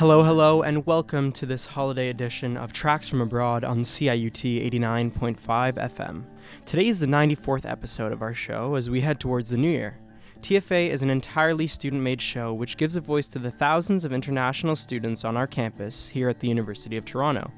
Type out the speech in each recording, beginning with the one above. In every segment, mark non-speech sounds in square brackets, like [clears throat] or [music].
Hello, hello, and welcome to this holiday edition of Tracks from Abroad on CIUT 89.5 FM. Today is the 94th episode of our show as we head towards the new year. TFA is an entirely student made show which gives a voice to the thousands of international students on our campus here at the University of Toronto.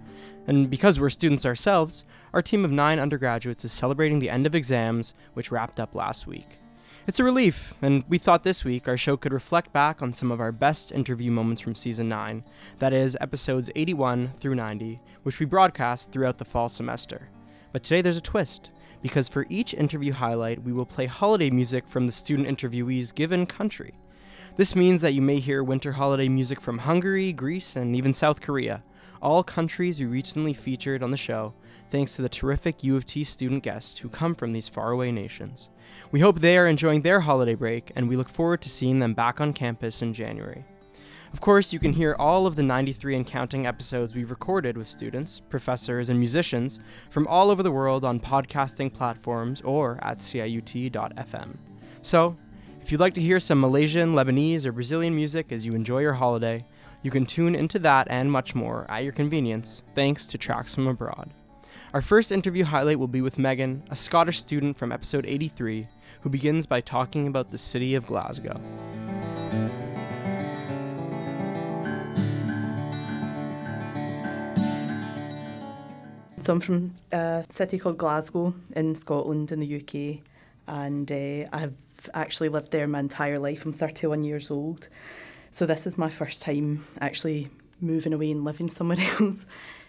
And because we're students ourselves, our team of nine undergraduates is celebrating the end of exams, which wrapped up last week. It's a relief, and we thought this week our show could reflect back on some of our best interview moments from season 9, that is, episodes 81 through 90, which we broadcast throughout the fall semester. But today there's a twist, because for each interview highlight, we will play holiday music from the student interviewee's given country. This means that you may hear winter holiday music from Hungary, Greece, and even South Korea, all countries we recently featured on the show, thanks to the terrific U of T student guests who come from these faraway nations. We hope they are enjoying their holiday break, and we look forward to seeing them back on campus in January. Of course, you can hear all of the 93 and counting episodes we've recorded with students, professors, and musicians from all over the world on podcasting platforms or at CIUT.fm. So, if you'd like to hear some Malaysian, Lebanese, or Brazilian music as you enjoy your holiday, you can tune into that and much more at your convenience, thanks to Tracks from Abroad. Our first interview highlight will be with Megan, a Scottish student from episode 83, who begins by talking about the city of Glasgow. So I'm from a city called Glasgow in Scotland in the UK, and uh, I've actually lived there my entire life. I'm 31 years old, so this is my first time actually moving away and living [laughs] somewhere else.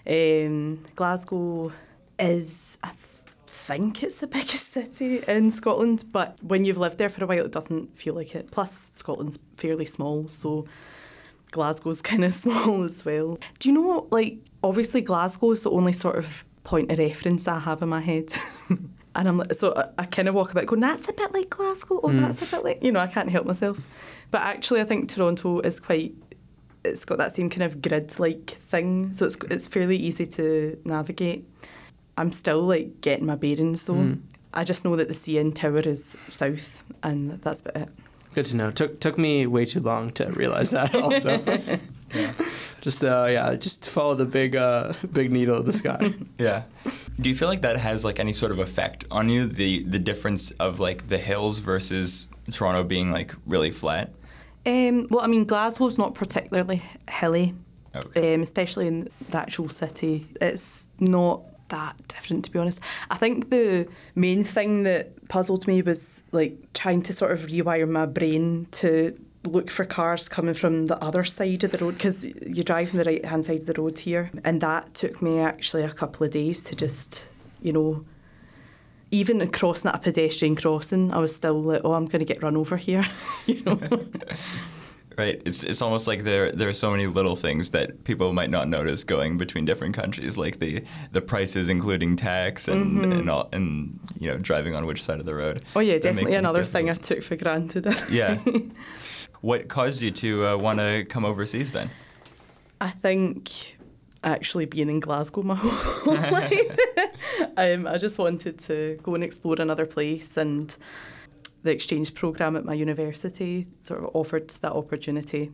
Um, Glasgow is, I th- think it's the [laughs] biggest city in Scotland, but when you've lived there for a while, it doesn't feel like it. Plus, Scotland's fairly small, so Glasgow's [laughs] kind of small as well. Do you know, like, obviously Glasgow is the only sort of point of reference I have in my head. [laughs] and I'm like, so I, I kind of walk about going, that's a bit like Glasgow, oh, mm. that's a bit like, you know, I can't help myself. But actually, I think Toronto is quite, it's got that same kind of grid like thing, so it's, it's fairly easy to navigate. I'm still like getting my bearings though. Mm. I just know that the CN Tower is south, and that's about it. Good to know. Took took me way too long to realize that. [laughs] Also, yeah. just uh, yeah, just follow the big uh, big needle of the sky. [laughs] yeah. Do you feel like that has like any sort of effect on you? The the difference of like the hills versus Toronto being like really flat. Um, well, I mean, Glasgow's not particularly hilly, okay. um, especially in the actual city. It's not that different to be honest. I think the main thing that puzzled me was like trying to sort of rewire my brain to look for cars coming from the other side of the road because you drive from the right hand side of the road here and that took me actually a couple of days to just you know even crossing at a pedestrian crossing I was still like oh I'm going to get run over here [laughs] you know right? It's it's almost like there there are so many little things that people might not notice going between different countries, like the the prices, including tax, and mm-hmm. and, all, and you know driving on which side of the road. Oh yeah, definitely another thing I took for granted. [laughs] yeah. What caused you to uh, want to come overseas then? I think actually being in Glasgow my [laughs] whole [laughs] life. um, I just wanted to go and explore another place and the exchange programme at my university sort of offered that opportunity.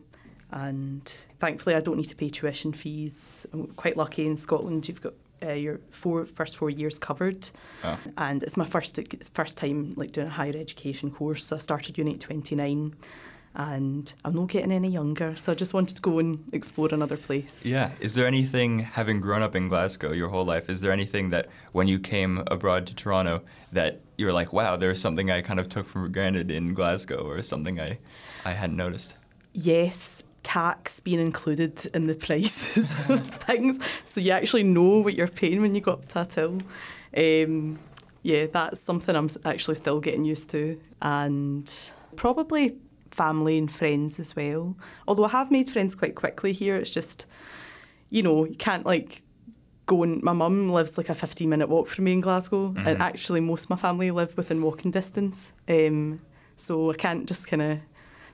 And thankfully, I don't need to pay tuition fees. I'm quite lucky in Scotland. You've got uh, your four first four years covered, oh. and it's my first first time like doing a higher education course. So I started uni at twenty nine, and I'm not getting any younger. So I just wanted to go and explore another place. Yeah. Is there anything, having grown up in Glasgow your whole life, is there anything that when you came abroad to Toronto that you were like, wow, there's something I kind of took for granted in Glasgow or something I, I hadn't noticed? Yes, tax being included in the prices [laughs] of things. So you actually know what you're paying when you go up to a till. Um, yeah, that's something I'm actually still getting used to. And probably family and friends as well. Although I have made friends quite quickly here, it's just, you know, you can't like go and my mum lives like a 15 minute walk from me in Glasgow, mm-hmm. and actually most of my family live within walking distance. Um, so I can't just kind of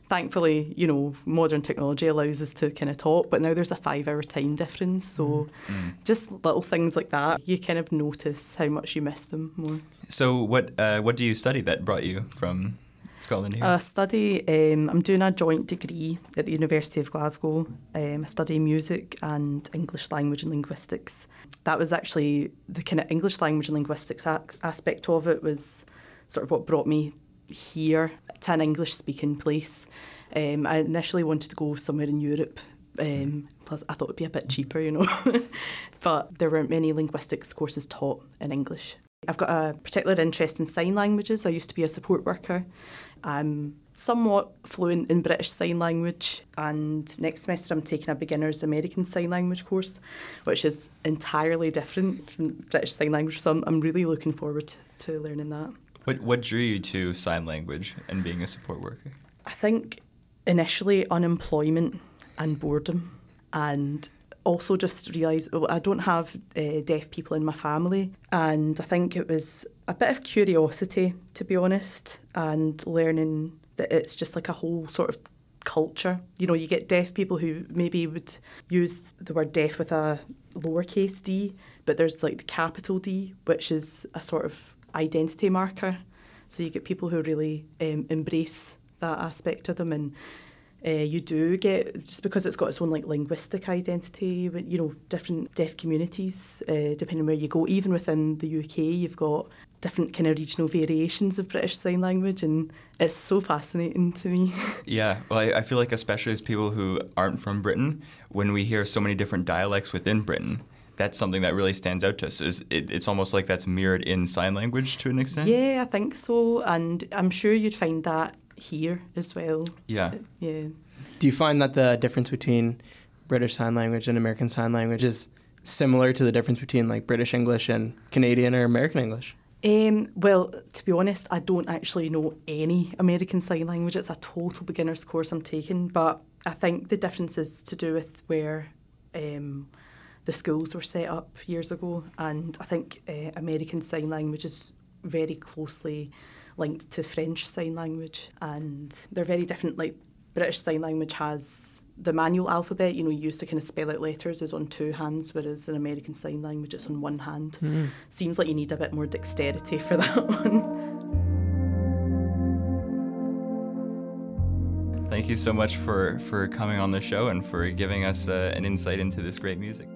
thankfully, you know, modern technology allows us to kind of talk, but now there's a five hour time difference. So mm. just little things like that, you kind of notice how much you miss them more. So what uh, what do you study that brought you from Scotland here? I study, um, I'm doing a joint degree at the University of Glasgow. Um, I study music and English language and linguistics. That was actually the kind of English language and linguistics aspect of it was sort of what brought me here to an English speaking place. Um, I initially wanted to go somewhere in Europe. Um, plus, I thought it'd be a bit cheaper, you know. [laughs] but there weren't many linguistics courses taught in English. I've got a particular interest in sign languages. I used to be a support worker. I'm somewhat fluent in British Sign Language, and next semester I'm taking a beginner's American Sign Language course, which is entirely different from British Sign Language. So I'm, I'm really looking forward to, learning that. What what drew you to sign language and being a support worker? I think initially unemployment and boredom, and also just realise well, I don't have uh, deaf people in my family, and I think it was a bit of curiosity, to be honest, and learning that it's just like a whole sort of culture. You know, you get deaf people who maybe would use the word deaf with a lowercase d, but there's like the capital D, which is a sort of identity marker. So you get people who really um, embrace that aspect of them and uh, you do get just because it's got its own like linguistic identity you know different deaf communities uh, depending where you go even within the UK you've got different kind of regional variations of British Sign Language and it's so fascinating to me [laughs] Yeah, well, I, I feel like especially as people who aren't from Britain, when we hear so many different dialects within Britain, that's something that really stands out to us. Is it, it's almost like that's mirrored in sign language to an extent. yeah I think so and I'm sure you'd find that here as well Yeah. Uh, yeah Do you find that the difference between British Sign Language and American Sign Language is similar to the difference between like British English and Canadian or American English? Um, well, to be honest, I don't actually know any American Sign Language. It's a total beginner's course I'm taking, but I think the difference is to do with where um, the schools were set up years ago, and I think uh, American Sign Language is very closely linked to French Sign Language, and they're very different. Like British Sign Language has the manual alphabet, you know, used to kind of spell out letters is on two hands, whereas in American Sign Language it's on one hand. Seems like you need a bit more dexterity for [laughs] that one. Thank you so much for for coming on the show and for giving us uh, an insight into this great music.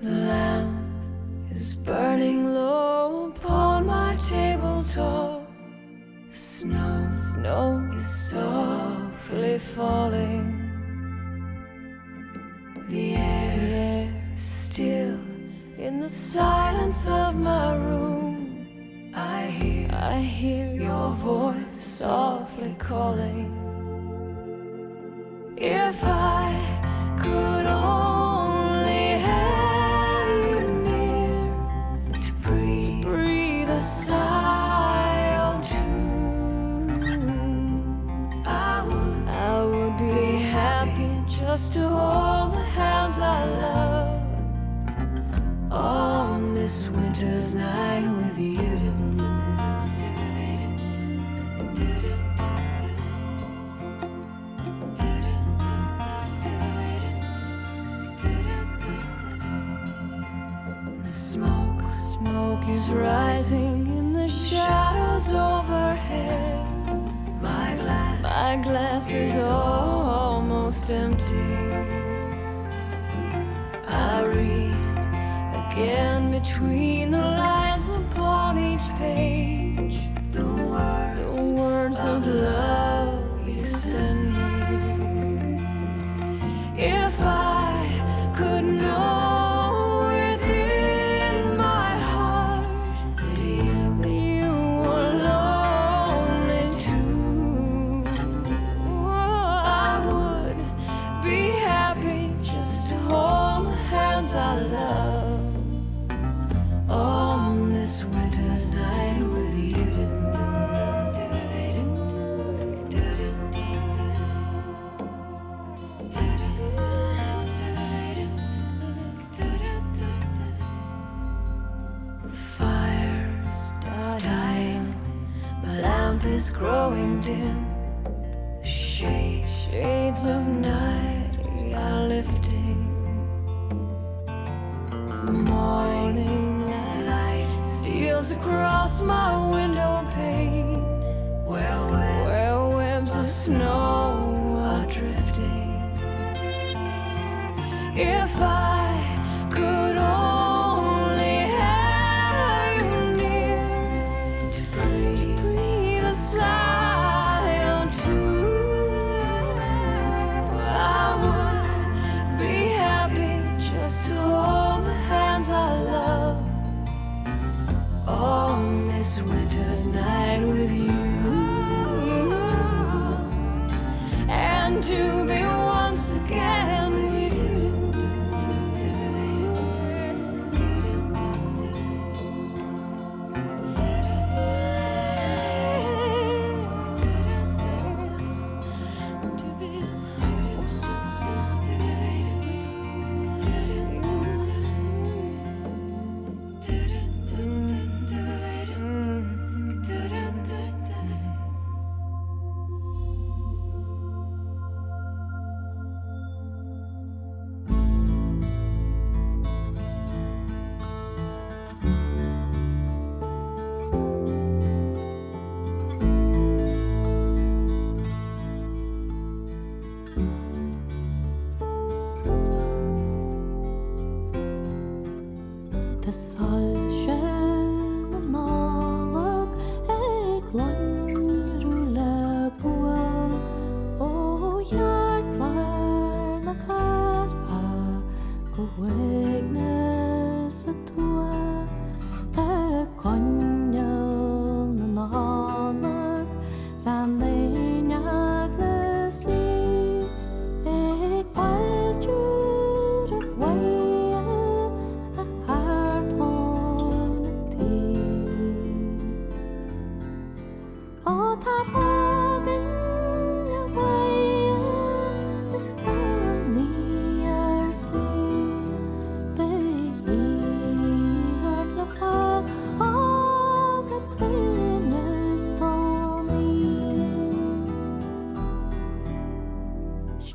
The lamp is burning low upon my tabletop. Snow, snow is softly falling. The air is still in the silence of my room. I hear, I hear your voice softly calling. If I could only have you near to breathe, breathe a sigh or two, I would, I would be happy just to hold the on this winter's night with you. Smoke, smoke is rising in the shadows overhead. My glass, my glass is almost empty. Again between the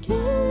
Keep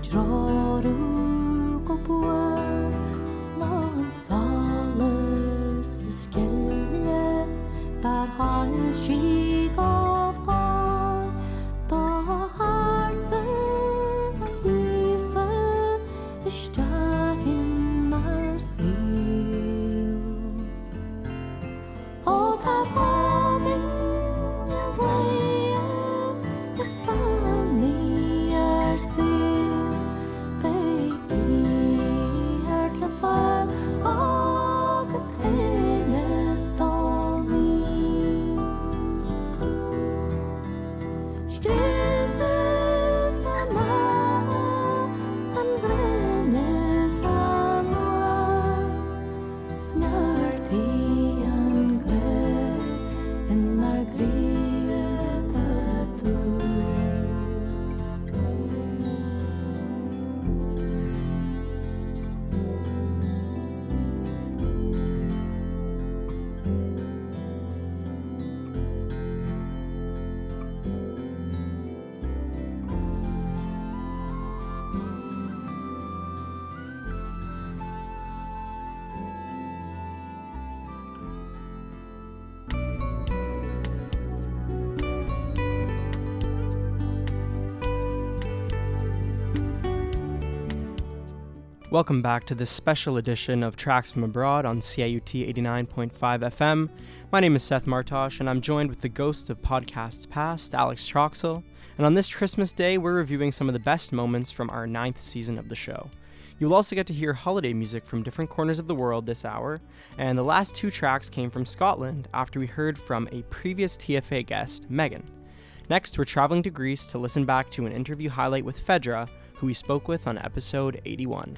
cercrarul I'm în sală. Welcome back to this special edition of Tracks from Abroad on CIUT 89.5 FM. My name is Seth Martosh, and I'm joined with the ghost of podcasts past, Alex Troxel. And on this Christmas Day, we're reviewing some of the best moments from our ninth season of the show. You'll also get to hear holiday music from different corners of the world this hour, and the last two tracks came from Scotland after we heard from a previous TFA guest, Megan. Next, we're traveling to Greece to listen back to an interview highlight with Fedra, who we spoke with on episode 81.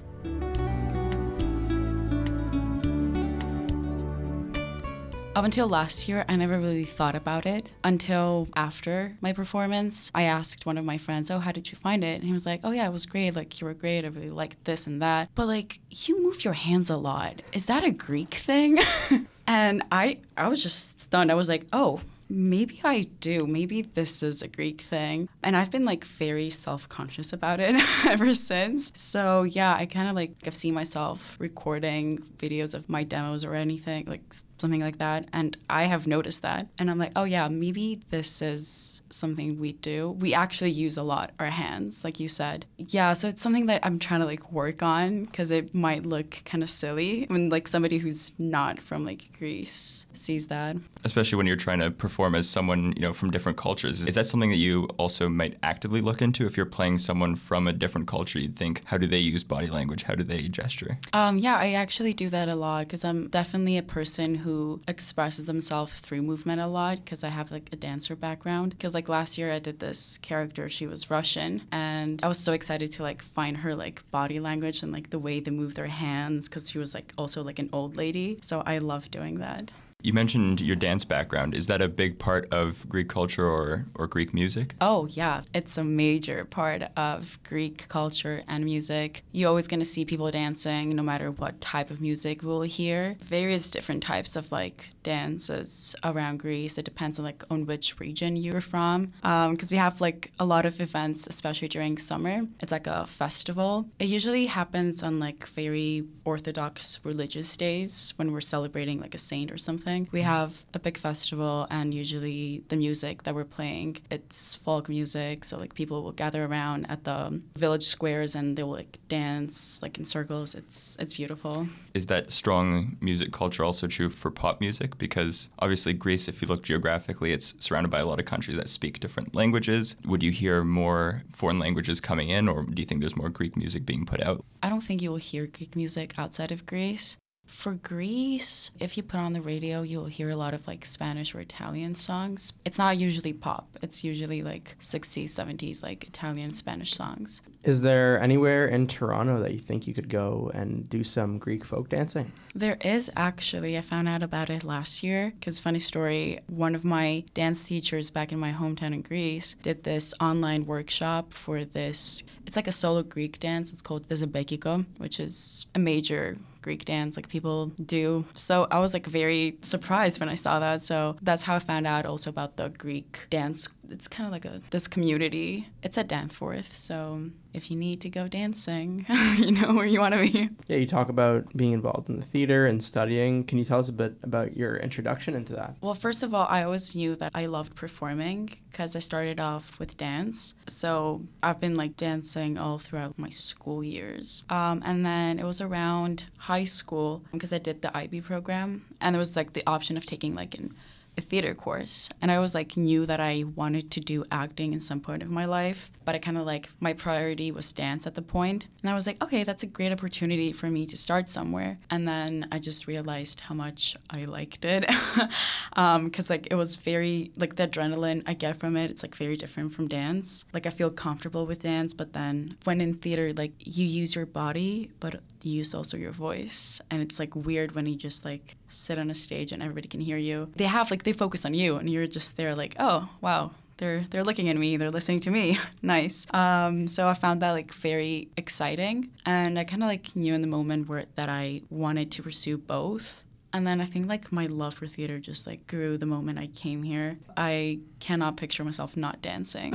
Up until last year, I never really thought about it until after my performance. I asked one of my friends, Oh, how did you find it? And he was like, Oh, yeah, it was great. Like, you were great. I really liked this and that. But, like, you move your hands a lot. Is that a Greek thing? [laughs] and I, I was just stunned. I was like, Oh, maybe I do. Maybe this is a Greek thing. And I've been like very self conscious about it [laughs] ever since. So yeah, I kind of like I've seen myself recording videos of my demos or anything, like something like that. And I have noticed that. And I'm like, oh yeah, maybe this is something we do. We actually use a lot our hands, like you said. Yeah, so it's something that I'm trying to like work on because it might look kind of silly when like somebody who's not from like Greece sees that. Especially when you're trying to perform as someone, you know, from different cultures. Is that something that you also might actively look into if you're playing someone from a different culture? You'd think, how do they use body language? How do they gesture? Um, yeah, I actually do that a lot because I'm definitely a person who expresses themselves through movement a lot because I have like a dancer background. Because like last year I did this character, she was Russian, and I was so excited to like find her like body language and like the way they move their hands because she was like also like an old lady. So I love doing that. You mentioned your dance background. Is that a big part of Greek culture or, or Greek music? Oh, yeah. It's a major part of Greek culture and music. You're always going to see people dancing no matter what type of music we'll hear. Various different types of like dances around Greece. It depends on like on which region you're from. Because um, we have like a lot of events, especially during summer. It's like a festival. It usually happens on like very orthodox religious days when we're celebrating like a saint or something. We mm-hmm. have a big festival, and usually the music that we're playing, it's folk music. So like people will gather around at the village squares and they will like dance like in circles. It's it's beautiful. Is that strong music culture also true for pop music? Because obviously Greece, if you look geographically, it's surrounded by a lot of countries that speak different languages. Would you hear more foreign languages coming in, or do you think there's more Greek music being put out? I don't think you will hear Greek music outside of Greece. For Greece, if you put on the radio, you'll hear a lot of like Spanish or Italian songs. It's not usually pop, it's usually like 60s, 70s, like Italian, Spanish songs. Is there anywhere in Toronto that you think you could go and do some Greek folk dancing? There is actually. I found out about it last year because, funny story, one of my dance teachers back in my hometown in Greece did this online workshop for this. It's like a solo Greek dance. It's called the Zeibekiko, which is a major Greek dance like people do. So I was like very surprised when I saw that. So that's how I found out also about the Greek dance. It's kind of like a this community. It's at Danforth, so if you need to go dancing, [laughs] you know where you want to be. Yeah, you talk about being involved in the theater and studying. Can you tell us a bit about your introduction into that? Well, first of all, I always knew that I loved performing because I started off with dance. So I've been like dancing all throughout my school years. Um, and then it was around high school because I did the IB program, and there was like the option of taking like an a theater course and i was like knew that i wanted to do acting in some point of my life but i kind of like my priority was dance at the point and i was like okay that's a great opportunity for me to start somewhere and then i just realized how much i liked it because [laughs] um, like it was very like the adrenaline i get from it it's like very different from dance. Like i feel comfortable with dance but then when in theater like you use your body but use also your voice. And it's like weird when you just like sit on a stage and everybody can hear you. They have like they focus on you and you're just there like oh wow they're they're looking at me they're listening to me. [laughs] Nice. Um, so i found that like very exciting. And i kind of like knew in the moment where that i wanted to pursue both. And then I think like my love for theater just like grew the moment I came here. I cannot picture myself not dancing.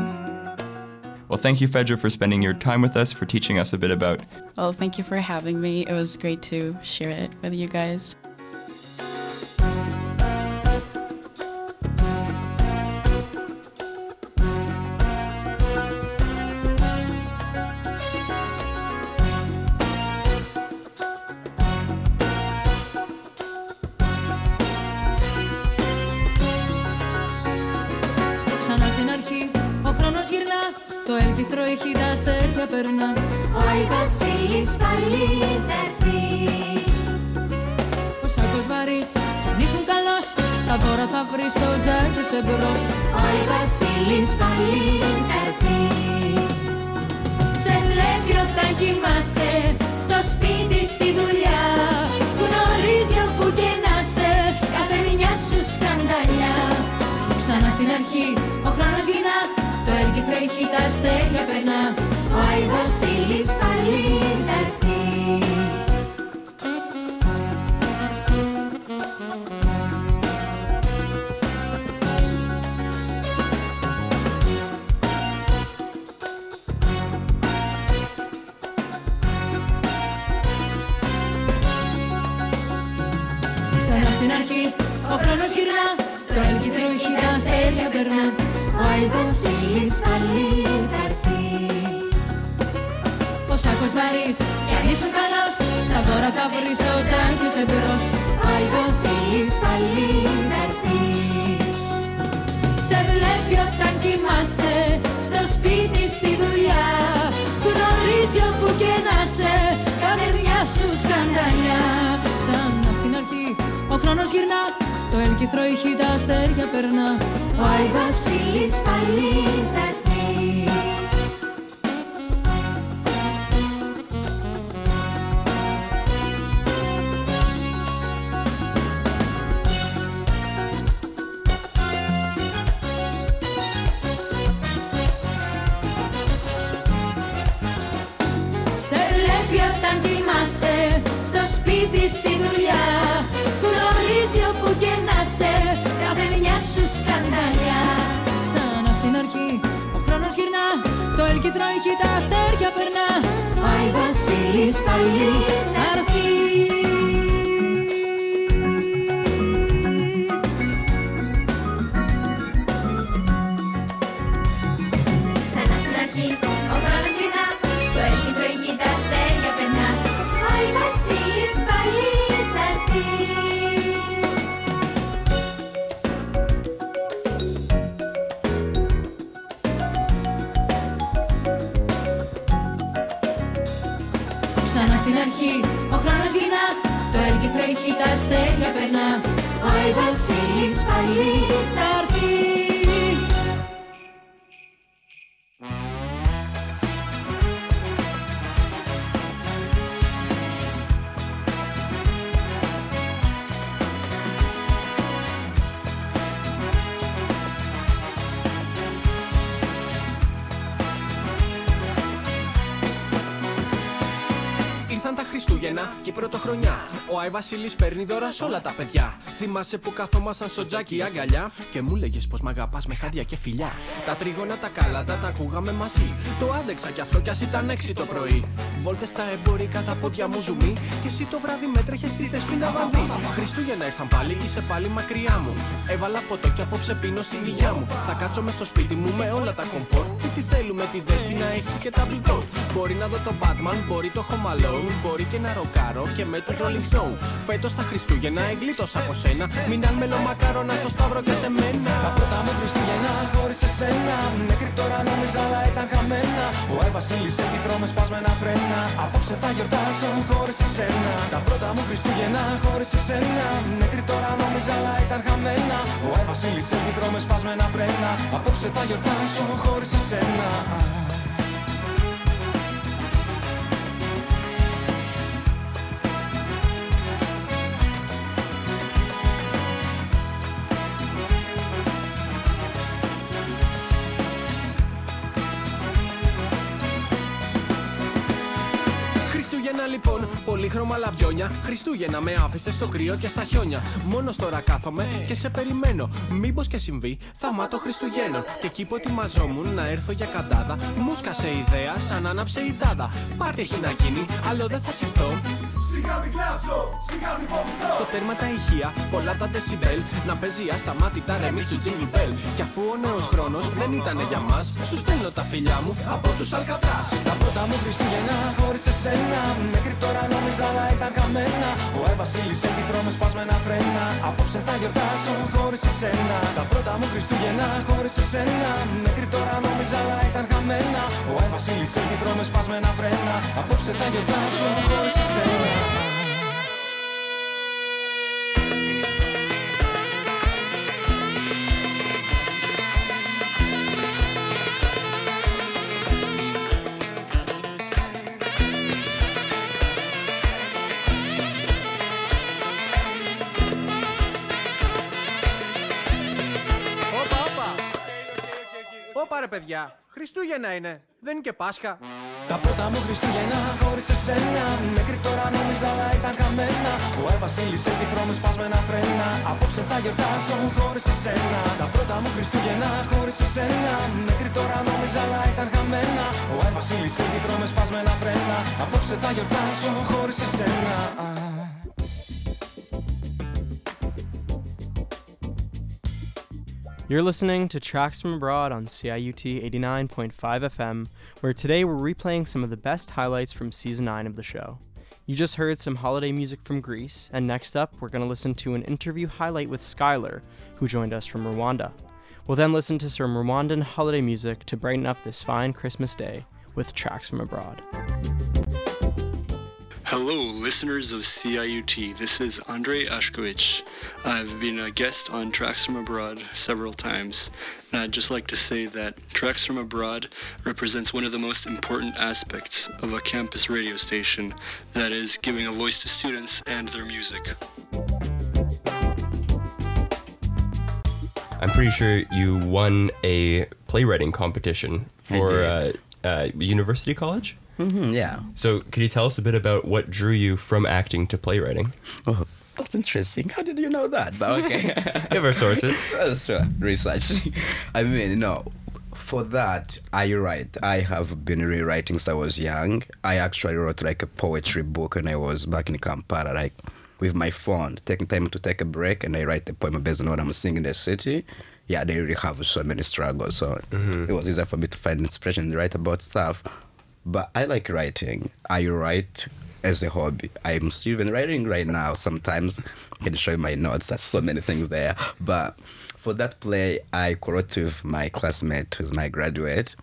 Well, thank you, Fedra, for spending your time with us, for teaching us a bit about. Well, thank you for having me. It was great to share it with you guys. Θα βρεις στο τζάκι σου εμπρός Ο Άι Βασίλης πάλι θα έρθει. Σε βλέπει όταν κοιμάσαι Στο σπίτι, στη δουλειά. Γνωρίζει όπου και να σε Κάθε μια σου σκανταλιά Ξανά στην αρχή, ο χρόνος γυρνά. Το έλκυθρο έχει τα αστέρια περνά. Ο Άι Βασίλης πάλι θα έρθει στην αρχή, ο χρόνος γυρνά Το έλκυθρο έχει τα αστέρια περνά. Ο Άι Βασίλης πάλι θα έρθει. Ο σάκος βαρύς, κι αν ήσουν καλός Τα δώρα θα βρεις στο τζάκι σου εμπρός Ο Άι Βασίλης πάλι θα έρθει. Σε βλέπει όταν κοιμάσαι Στο σπίτι, στη δουλειά. Γνωρίζει όπου και να σε Κάθε μια σου σκανταλιά Ξανά στην αρχή, ο χρόνος γυρνά Το έλκυθρο έχει τα αστέρια περνά. Ο Άι Βασίλης πάλι θα έρθει. Σε βλέπει όταν κοιμάσαι Στο σπίτι, στη δουλειά Γνωρίζει όπου και να σε. Κάθε μια σου σκανταλιά Ξανά στην αρχή, ο χρόνος γυρνά. Το έλκυθρο έχει τα αστέρια περνά. Ο Άι Βασίλης πάλι. Θα Χριστούγεννα και η πρωτοχρονιά. Ο Άι Βασίλης φέρνει δώρα σε όλα τα παιδιά. Θυμάσαι που καθόμασταν στο τζάκι αγκαλιά και μου λέγες πως μ' αγαπάς με χάδια και φιλιά. Τα τρίγωνα τα κάλατα τα ακούγαμε μαζί. Το άντεξα κι αυτό κι ας ήταν έξι το πρωί. Βόλτες στα εμπορικά τα πόδια μου ζουμί και εσύ το βράδυ μέτρεχες στη δεσπίνα βανδύ. Χριστούγεννα ήρθαν πάλι, είσαι πάλι μακριά μου. Έβαλα ποτό και απόψε πίνω στην υγειά μου. Θα κάτσω μες στο σπίτι μου με όλα τα κομφόρ. Και τι θέλουμε, τη δέσποινα έχει και τα μπλιτό. Μπορεί να δω το Batman, μπορεί το Home Alone, μπορεί και να ροκάρω και με τους Rolling Stone. Φέτος τα Χριστούγεννα εγκλήτωσα από σένα. Μην αν μελομακάρονα στο Σταύρο και σε μένα. Τα πρώτα μου Χριστούγεννα χωρίς εσένα. Μέχρι τώρα νόμιζα αλλά ήταν χαμένα. Ο Άι Βασίλης έχει με σπασμένα φρένα. Απόψε θα γιορτάσω χωρίς εσένα. Τα πρώτα μου Χριστούγεννα χωρίς εσένα. Μέχρι τώρα νόμιζα αλλά ήταν χαμένα. Ο Άι Βασίλης έχει με σπασμένα φρένα. Απόψε θα γιορτάσω χωρίς εσένα πολύχρωμα λαμπιόνια. Χριστούγεννα με άφησες στο κρύο και στα χιόνια. Μόνος τώρα κάθομαι και σε περιμένω. Μήπως και συμβεί θαυμάτο Χριστουγέννων. Και εκεί που ετοιμαζόμουν να έρθω για καντάδα, μου σκάσε ιδέα σαν άναψε η δάδα. Πάρτι έχει να γίνει, άλλο δεν θα συρθώ. Σιγά μην κλάψω, σιγά μην φοβηθώ. Στο τέρμα τα ηχεία, πολλά τα δεσιμπέλ Να παίζει ασταμάτητα remix του Jingle Bell. Κι αφού ο νέος χρόνος δεν ήταν για μας Σου στέλνω τα φιλιά μου από τους Αλκατράς. Τα πρώτα μου Χριστούγεννα χωρίς εσένα Μέχρι τώρα νόμιζα αλλά ήταν χαμένα. Ο Άι Βασίλης έχει δρόμο σπασμένα φρένα Απόψε θα γιορτάσω χωρίς εσένα Τα πρώτα μου Χριστούγεννα χωρίς εσένα Μέχρι τώρα νόμιζα αλλά ήταν χαμένα. Ο Άι Βασίλης έχει δρόμο σπασμένα φρένα Απόψε θα γιορτάσω χωρίς εσένα ρε παιδιά, Χριστούγεννα είναι, δεν είναι και Πάσχα. Τα πρώτα μου Χριστούγεννα χωρίς εσένα Μέχρι τώρα νόμιζα αλλά ήταν χαμένα. Ο Άι Βασίλης έχει δρόμο σπασμένα φρένα Απόψε θα γιορτάσω χωρίς εσένα Τα πρώτα μου Χριστούγεννα χωρίς εσένα Μέχρι τώρα νόμιζα αλλά ήταν χαμένα. Ο Άι Βασίλης έχει δρόμο σπασμένα φρένα Απόψε θα γιορτάσω χωρίς εσένα You're listening to Tracks from Abroad on CIUT 89.5 FM, where today we're replaying some of the best highlights from season 9 of the show. You just heard some holiday music from Greece, and next up, we're going to listen to an interview highlight with Skylar, who joined us from Rwanda. We'll then listen to some Rwandan holiday music to brighten up this fine Christmas day with Tracks from Abroad. Hello, listeners of CIUT. This is Andrei Ashkovich. I've been a guest on Tracks from Abroad several times, and I'd just like to say that Tracks from Abroad represents one of the most important aspects of a campus radio station that is giving a voice to students and their music. I'm pretty sure you won a playwriting competition for uh, uh, university college. Hmm yeah. So, could you tell us a bit about what drew you from acting to playwriting? Oh, that's interesting. How did you know that? But okay. [laughs] Have our sources. [laughs] Uh, sure. Research. [laughs] I mean, no. For that, are you right? I have been rewriting since I was young. I actually wrote like a poetry book when I was back in Kampala, like with my phone, taking time to take a break, and I write a poem based on what I'm seeing in the city. Yeah, they really have so many struggles, so it was easier for me to find inspiration and write about stuff. But I like writing. I write as a hobby. I'm still even writing right now. Sometimes I can show you my notes. There's so many things there. But for that play, I co-wrote with my classmate who's my graduate.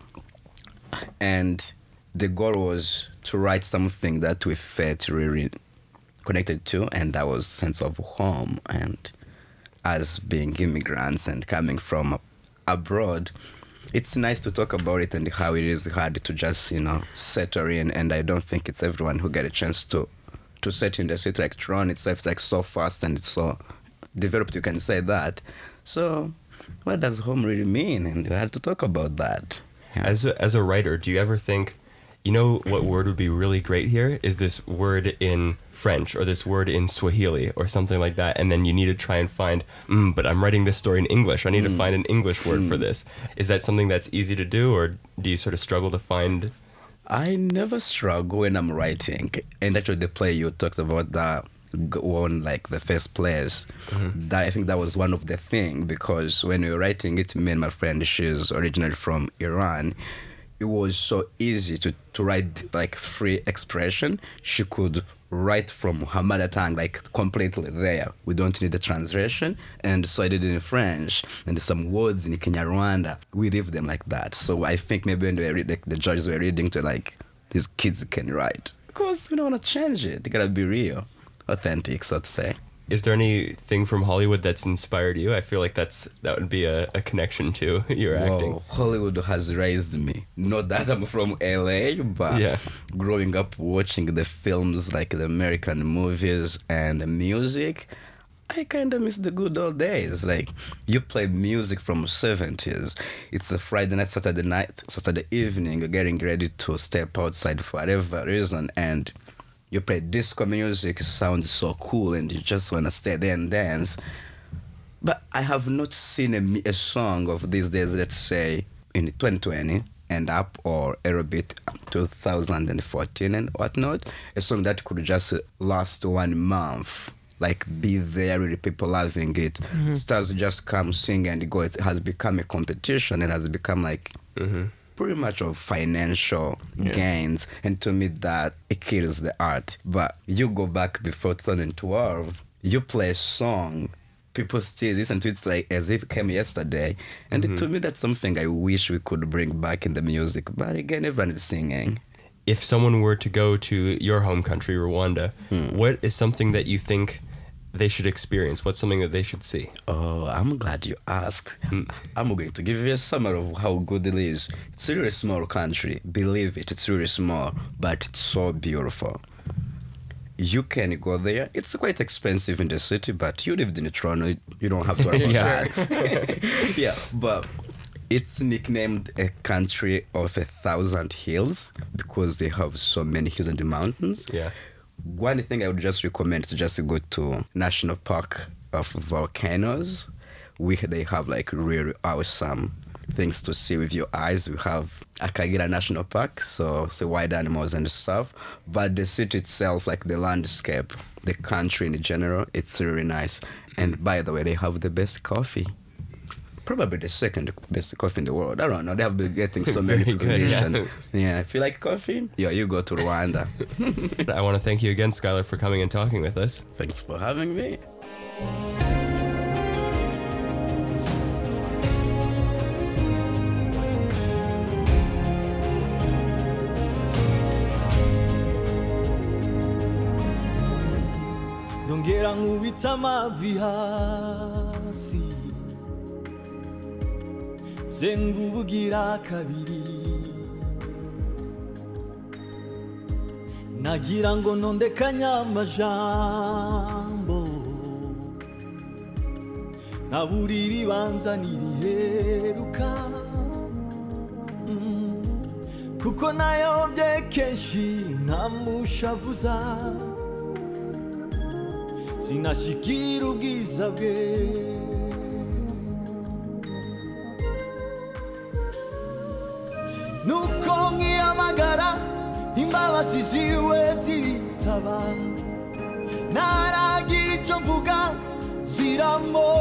And the goal was to write something that we felt really connected to, and that was sense of home. And as being immigrants and coming from abroad, it's nice to talk about it and how it is hard to just you know settle in. And I don't think it's everyone who get a chance to to settle in the city like Toronto itself. It's like so fast and it's so developed. You can say that. So, what does home really mean? And we had to talk about that. As a, as a writer, do you ever think, you know, what word would be really great here is this word in French or this word in Swahili or something like that, and then you need to try and find, mm, but I'm writing this story in English. I need to Mm. find an English word for Mm. this. Is that something that's easy to do, or do you sort of struggle to find? I never struggle when I'm writing. And actually, the play you talked about that won like the first place. That I think that was one of the thing because when we were writing it, me and my friend, she's originally from Iran. It was so easy to, to write like free expression. She could write from her mother tongue like completely there. We don't need the translation. And so I did it in French and some words in Kinyarwanda. We leave them like that. So I think maybe when we read like, the judges were reading to like these kids can write Of course, we don't want to change it. They gotta be real, authentic, so to say. Is there anything from Hollywood that's inspired you? I feel like that's that would be a, a connection to [laughs] your acting. Hollywood has raised me. Not that I'm from LA, but Yeah. growing up watching the films like the American movies and the music, I kind of miss the good old days. Like you play music from 70s. It's a Friday night, Saturday night, Saturday evening. You're getting ready to step outside for whatever reason, and you play disco music. It sounds so cool, and you just wanna stay there and dance. But I have not seen a, a song of these days, let's say in 2020 and up or a bit 2014 and whatnot, a song that could just last one month. Like be there with people loving it. Mhm. Stars just come sing and go. It has become a competition. It has become like pretty much of financial gains. And to me, that it kills the art. But you go back before 2012, you play a song. People still listen to it like as if it came yesterday. And to me, that's something I wish we could bring back in the music. But again, everyone is singing. If someone were to go to your home country, Rwanda, Hmm. what is something that you think they should experience? What's something that they should see? Oh, I'm glad you asked. Hmm. I'm going to give you a summary of how good it is. It's a really small country. Believe it, it's really small, but it's so beautiful. You can go there. It's quite expensive in the city, but you lived in Toronto. You don't have to worry about Yeah. that. [laughs] yeah, but it's nicknamed a country of a thousand hills because they have so many hills and the mountains. Yeah. One thing I would just recommend is just to go to National Park of Volcanoes, where they have like really awesome things to see with your eyes. We have Akagera National Park, so see wild animals and stuff. But the city itself, like the landscape, the country in general, it's really nice. And by the way, they have the best coffee. Probably the second best coffee in the world. I don't know. They have been getting so [laughs] many Very good, recognition. yeah. yeah. If you like coffee, yeah, you go to Rwanda. [laughs] I want to thank you again, Skylar, for coming and talking with us. Thanks for having me. nongera nkubita amavi hasi zenga ubugira kabiri nagira ngo ntondekanye amajambo nkaburira ibanza niriheruka Mm, kuko nayobye kenshi ntamushavuza sinashikira ubwiza bwe nuko nkiyamagara imbabazi ziwe ziritaba ntaragira icyo mvuga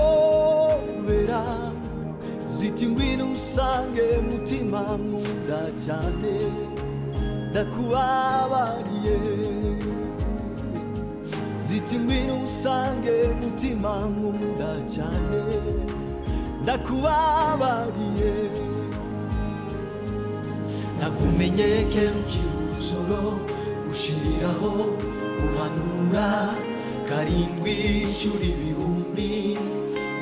ziramobera ziti ngwino usange mutima nkunda cyane. Ndakubabariye ziti ngwino usange mutima nkunda cyane. Ndakubabariye nakumenye kera ukiri urusoro ushiriraho uhanura karindwi inshuro ibihumbi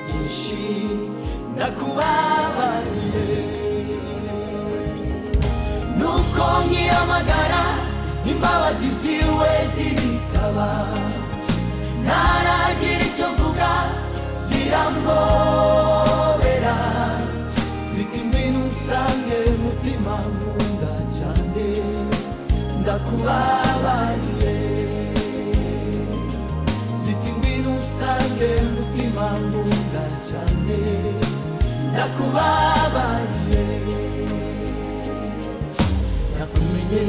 byinshi ndakubabariye nuko nkiyamagara imbabazi ziwe ziritaba. Ntaragira icyo mvuga ziramobera ndakubabariye ziti ngwino usange mutima nkunda cyane ndakubabariye nakumenye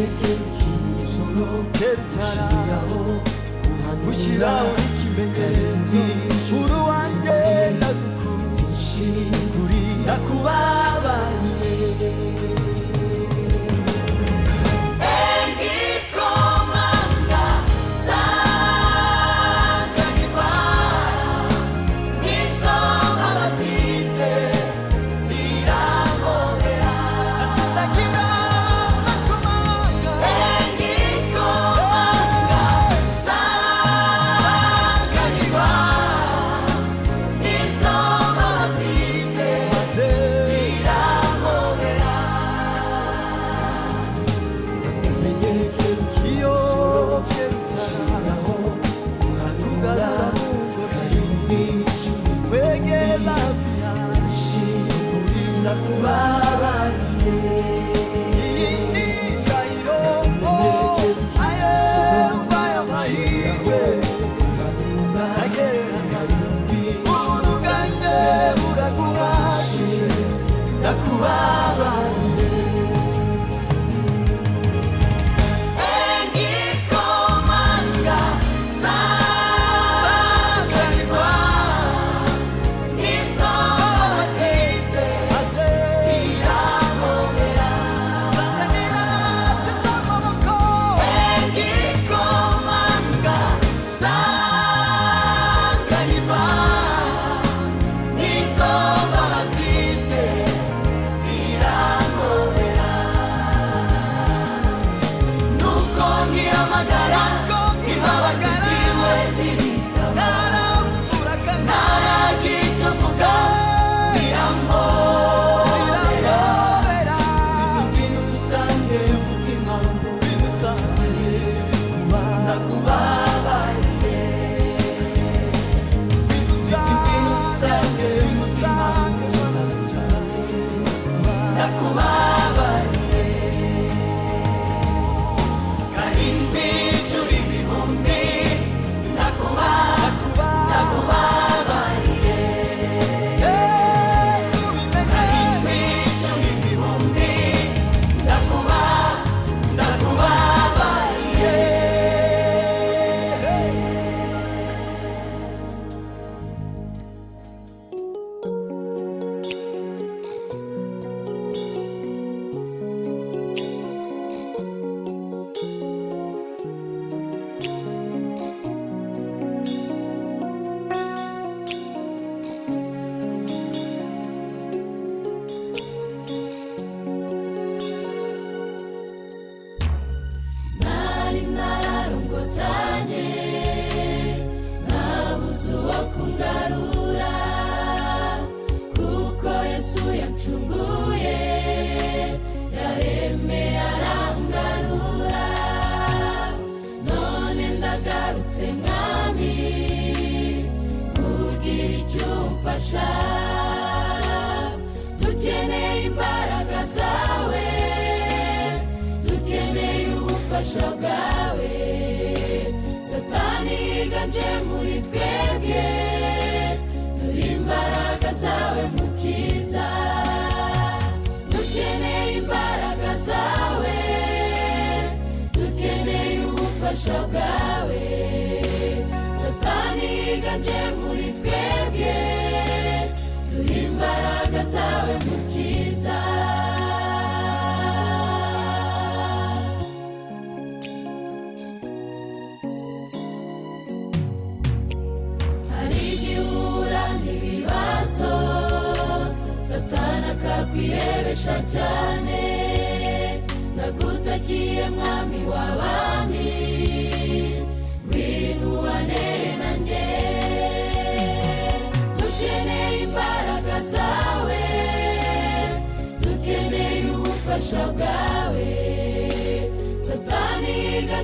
ukiri umusoro utarashiraho gushyiraho ikimenyetso uru wanjye ndagukunze kuri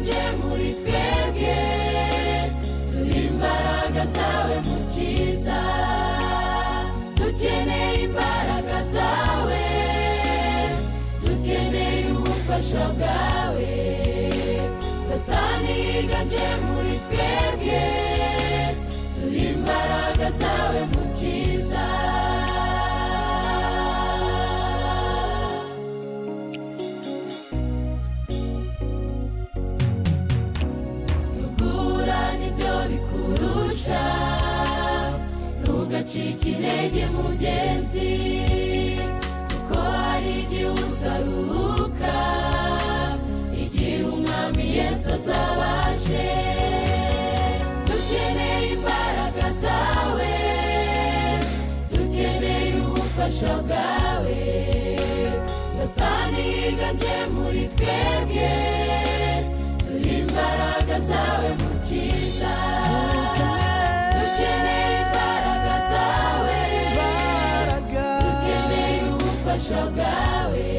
yiganje muri twebwe turi imbaraga zawe mukiza dukeneye imbaraga zawe dukeneye ubufasha bwawe. Satani yiganje muri twebwe turi imbaraga zawe mugenzi kuko hari igihe uzaruhuka igihe umwami yesu azabaje dukeneye imbaraga zawe dukeneye ubufasha bwawe satani yiganje muri twebwe turi imbaraga zawe bwawe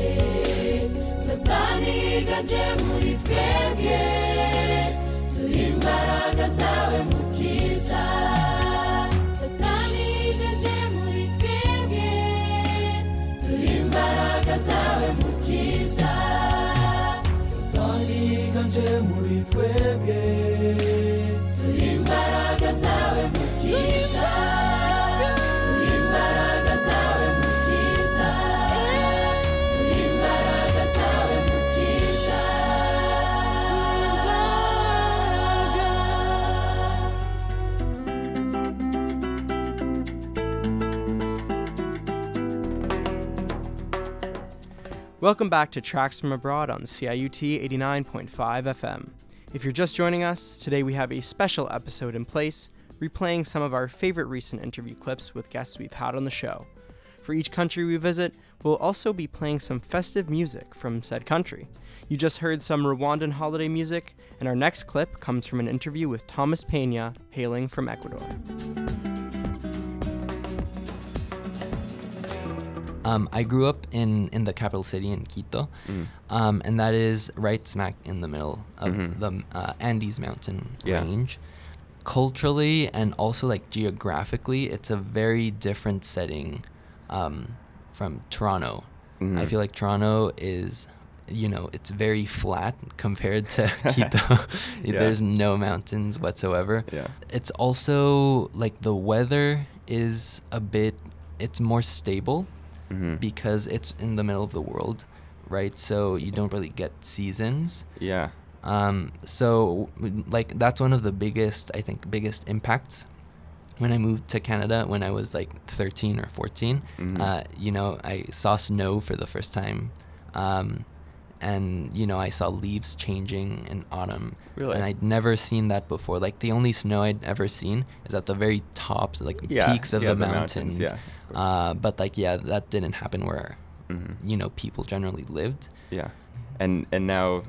satani yiganje muri twebwe turi imbaraga zawe mukiza satani yiganje muri twebwe turi imbaraga zawe mukiza satani yiganje muri twebwe Welcome back to Tracks from Abroad on CIUT 89.5 FM. If you're just joining us, today we have a special episode in place, replaying some of our favorite recent interview clips with guests we've had on the show. For each country we visit, we'll also be playing some festive music from said country. You just heard some Rwandan holiday music, and our next clip comes from an interview with Thomas Pena, hailing from Ecuador. Um, I grew up in, in the capital city in Quito, Mm. um, and that is right smack in the middle of Mhm. the uh, Andes mountain Yeah. range. Culturally and also like geographically, it's a very different setting um, from Toronto. I Mhm. feel like Toronto is, you know, it's very flat compared to [laughs] Quito. Yeah. [laughs] There's no mountains whatsoever. Yeah. It's also like the weather is a bit, it's more stable Mhm. because it's in the middle of the world, right? So you don't really get seasons. Yeah. Um, so like that's one of the biggest, I think, biggest impacts when I moved to Canada when I was like 13 or 14. Mhm. Uh, you know, I saw snow for the first time. Um, and you know, I saw leaves changing in autumn. Really? And I'd never seen that before. Like the only snow I'd ever seen is at the very tops, like Yeah, peaks of yeah, the, the mountains, mountains. yeah, uh, but like, yeah, that didn't happen where, Mhm. you know, people generally lived. Yeah. And and now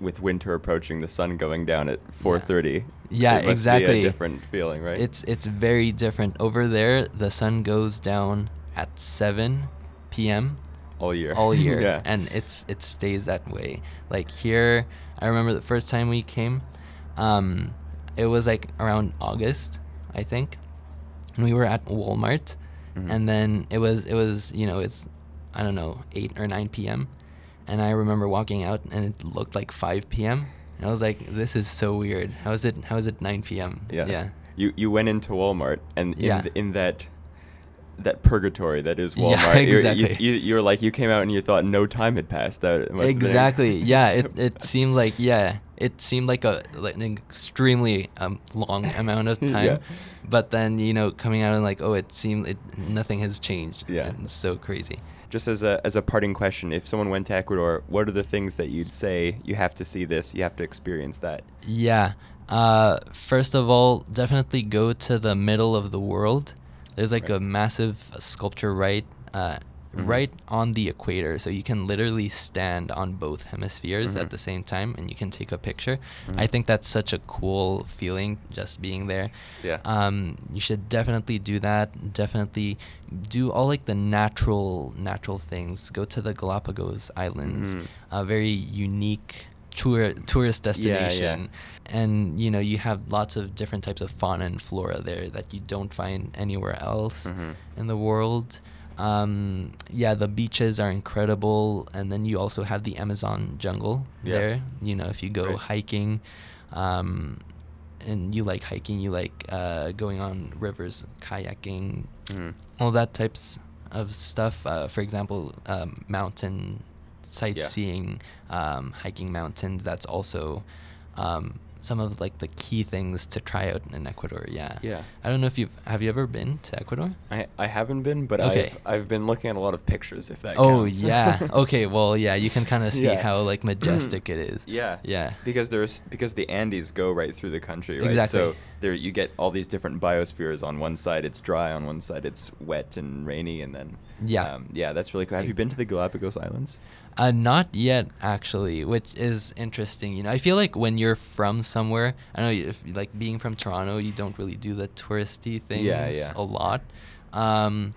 with winter approaching, the sun going down at 4:30. Yeah, it must exactly. Be a different feeling, right? It's it's very different over there. The sun goes down at 7 p.m. all year. all year, [laughs] yeah. and it's it stays that way. Like here, I remember the first time we came, um, it was like around August, I think, and we were at Walmart, Mhm. and then it was it was you know it's I don't know eight or nine p.m. And I remember walking out, and it looked like 5 p.m. And I was like, "This is so weird. How is it? How is it 9 p.m.?" Yeah. yeah. You you went into Walmart and in, Yeah. th- in that that purgatory that is Yeah, [laughs] Walmart. you're- exactly. You, you, you're like you came out and you thought no time had passed. That exactly [laughs] yeah it, it seemed like yeah it seemed like a like an extremely um, long [laughs] amount of time Yeah. but then you know coming out and like oh it seemed it nothing has changed Yeah. it's so crazy Just as a as a parting question, if someone went to Ecuador, what are the things that you'd say you have to see this, you have to experience that? yeah uh, first of all definitely go to the middle of the world there's like a massive sculpture right uh, Mhm. right on the equator so you can literally stand on both hemispheres Mhm. at the same time and you can take a picture Mhm. i think that's such a cool feeling just being there Yeah. um, you should definitely do that definitely do all like the natural natural things go to the galapagos islands Mhm. a very unique tour tourist Yeah, yeah. destination and you know you have lots of different types of fauna and flora there that you don't find anywhere else Mhm. in the world um, yeah the beaches are incredible and then you also have the amazon jungle Yeah. there you know if you go Right. hiking um, and you like hiking you like uh, going on rivers kayaking Mhm. all that types of stuff uh, for example um, mountain sightseeing um, hiking mountains that's also um, some of like the key things to try out in ecuador yeah Yeah. i don't know if you've have you ever been to ecuador I, I haven't been, but Okay. I've I've been looking at a lot of pictures. If that oh counts. yeah [laughs] okay well yeah you can kind of see Yeah. how like [clears throat] majestic it is Yeah. yeah Because there's because the Andes go right through the country, right? Exactly. So there you get all these different biospheres. On one side it's dry, on one side it's wet and rainy, and then Yeah. um, yeah, that's really cool. Have you been to the Galapagos Islands? Uh, not yet, actually, which is interesting. You know, I feel like when you're from somewhere, I know if like being from Toronto, you don't really do the touristy things Yeah, yeah. a lot. Um,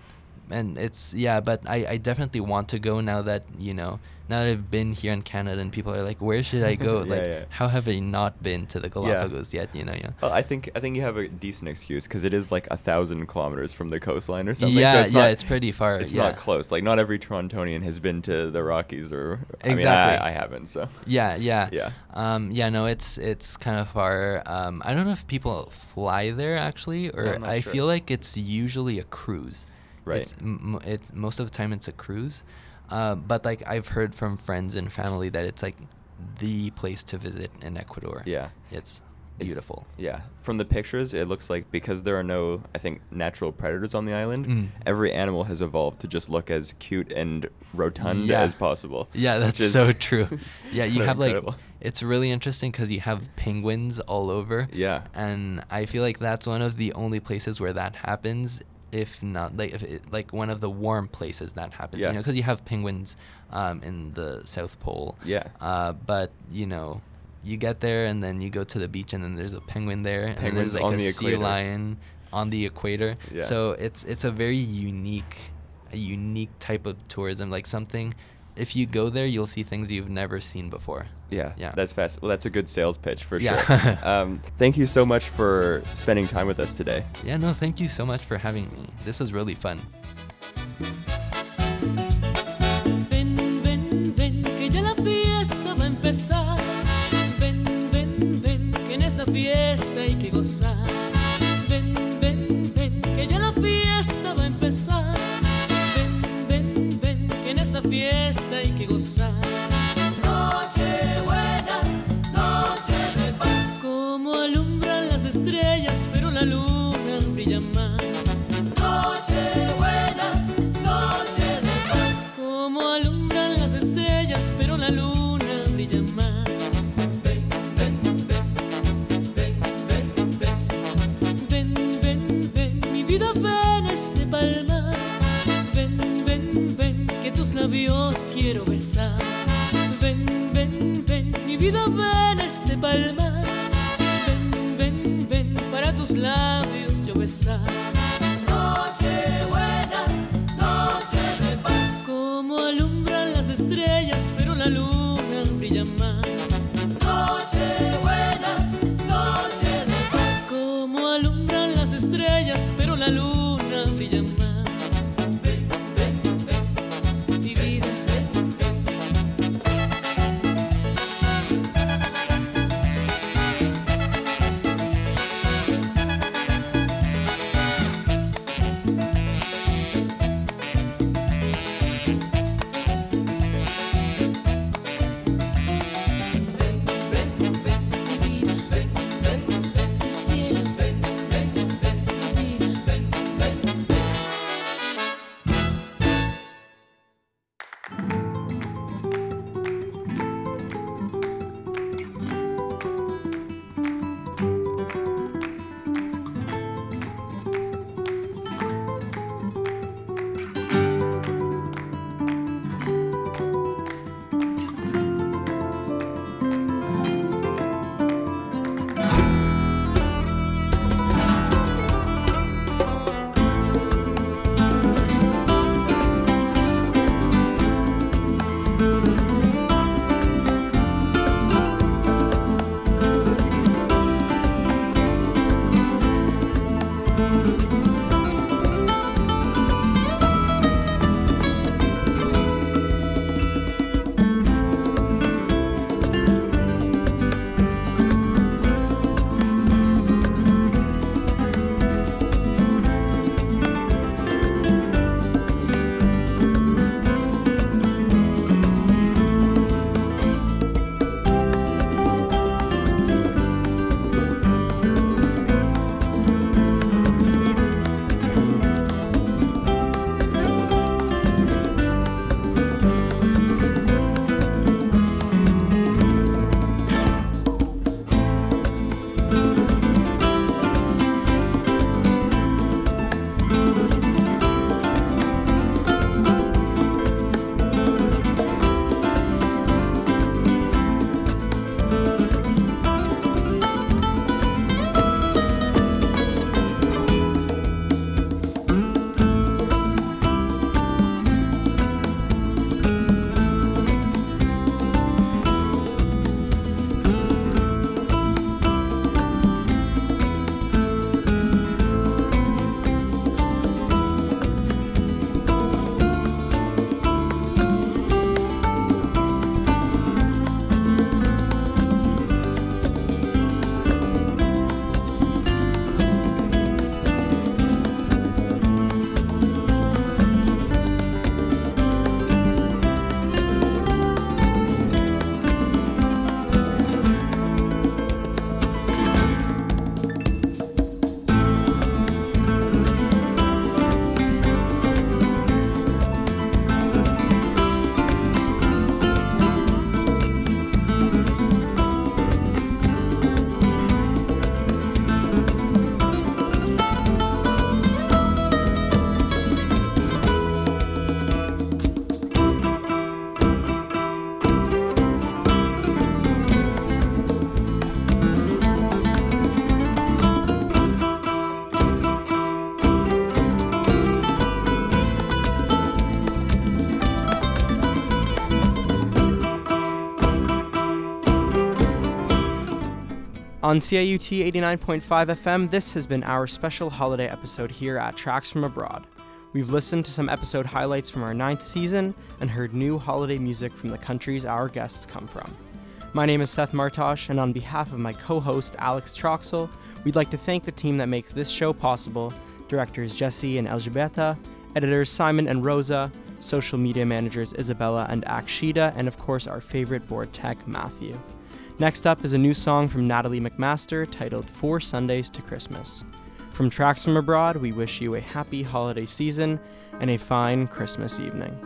and it's yeah, but I, I definitely want to go now that you know now that I've been here in Canada and people are like, where should I go? [laughs] Yeah, like, yeah. how have I not been to the Galapagos yet? You know, yeah. Well, I think I think you have a decent excuse because it is like a thousand kilometers from the coastline or something. Yeah, so it's yeah, not, it's pretty far, It's yeah. not close. Like not every Torontonian has been to the Rockies or I mean, Exactly. I, I haven't. So Yeah, yeah, [laughs] Yeah. Um, yeah, no, it's it's kind of far. Um, I don't know if people fly there actually, or not I sure. feel like it's usually a cruise. Right. It's, m- it's most of the time it's a cruise, uh, but like I've heard from friends and family that it's like the place to visit in Ecuador. Yeah. It's beautiful. Yeah, from the pictures, it looks like because there are no, I think, natural predators on the island, Mm. every animal has evolved to just look as cute and rotund Yeah. as possible. Yeah, that's so true. [laughs] Yeah, you have like it's really interesting because you have penguins all over. Yeah. and I feel like that's one of the only places where that happens. If not, like if it, like one of the warm places that happens. Yeah. You know, because you have penguins um, in the South Pole. Yeah. Uh, but you know, you get there and then you go to the beach and then there's a penguin there and there's like on a the sea equator. lion on the equator. Yeah. So it's it's a very unique, a unique type of tourism. Like something, if you go there, you'll see things you've never seen before. Yeah, Yeah. that's fast. Well, that's a good sales pitch for Yeah. sure. [laughs] um, thank you so much for spending time with us today. Yeah, no, thank you so much for having me. This was really fun. On CIUT 89.5 FM, this has been our special holiday episode here at Tracks from Abroad. We've listened to some episode highlights from our ninth season and heard new holiday music from the countries our guests come from. My name is Seth Martosh, and on behalf of my co host Alex Troxel, we'd like to thank the team that makes this show possible directors Jesse and Elgibeta, editors Simon and Rosa, social media managers Isabella and Akshita, and of course our favorite board tech, Matthew. Next up is a new song from Natalie MacMaster titled Four Sundays to Christmas. From Tracks from Abroad, we wish you a happy holiday season and a fine Christmas evening.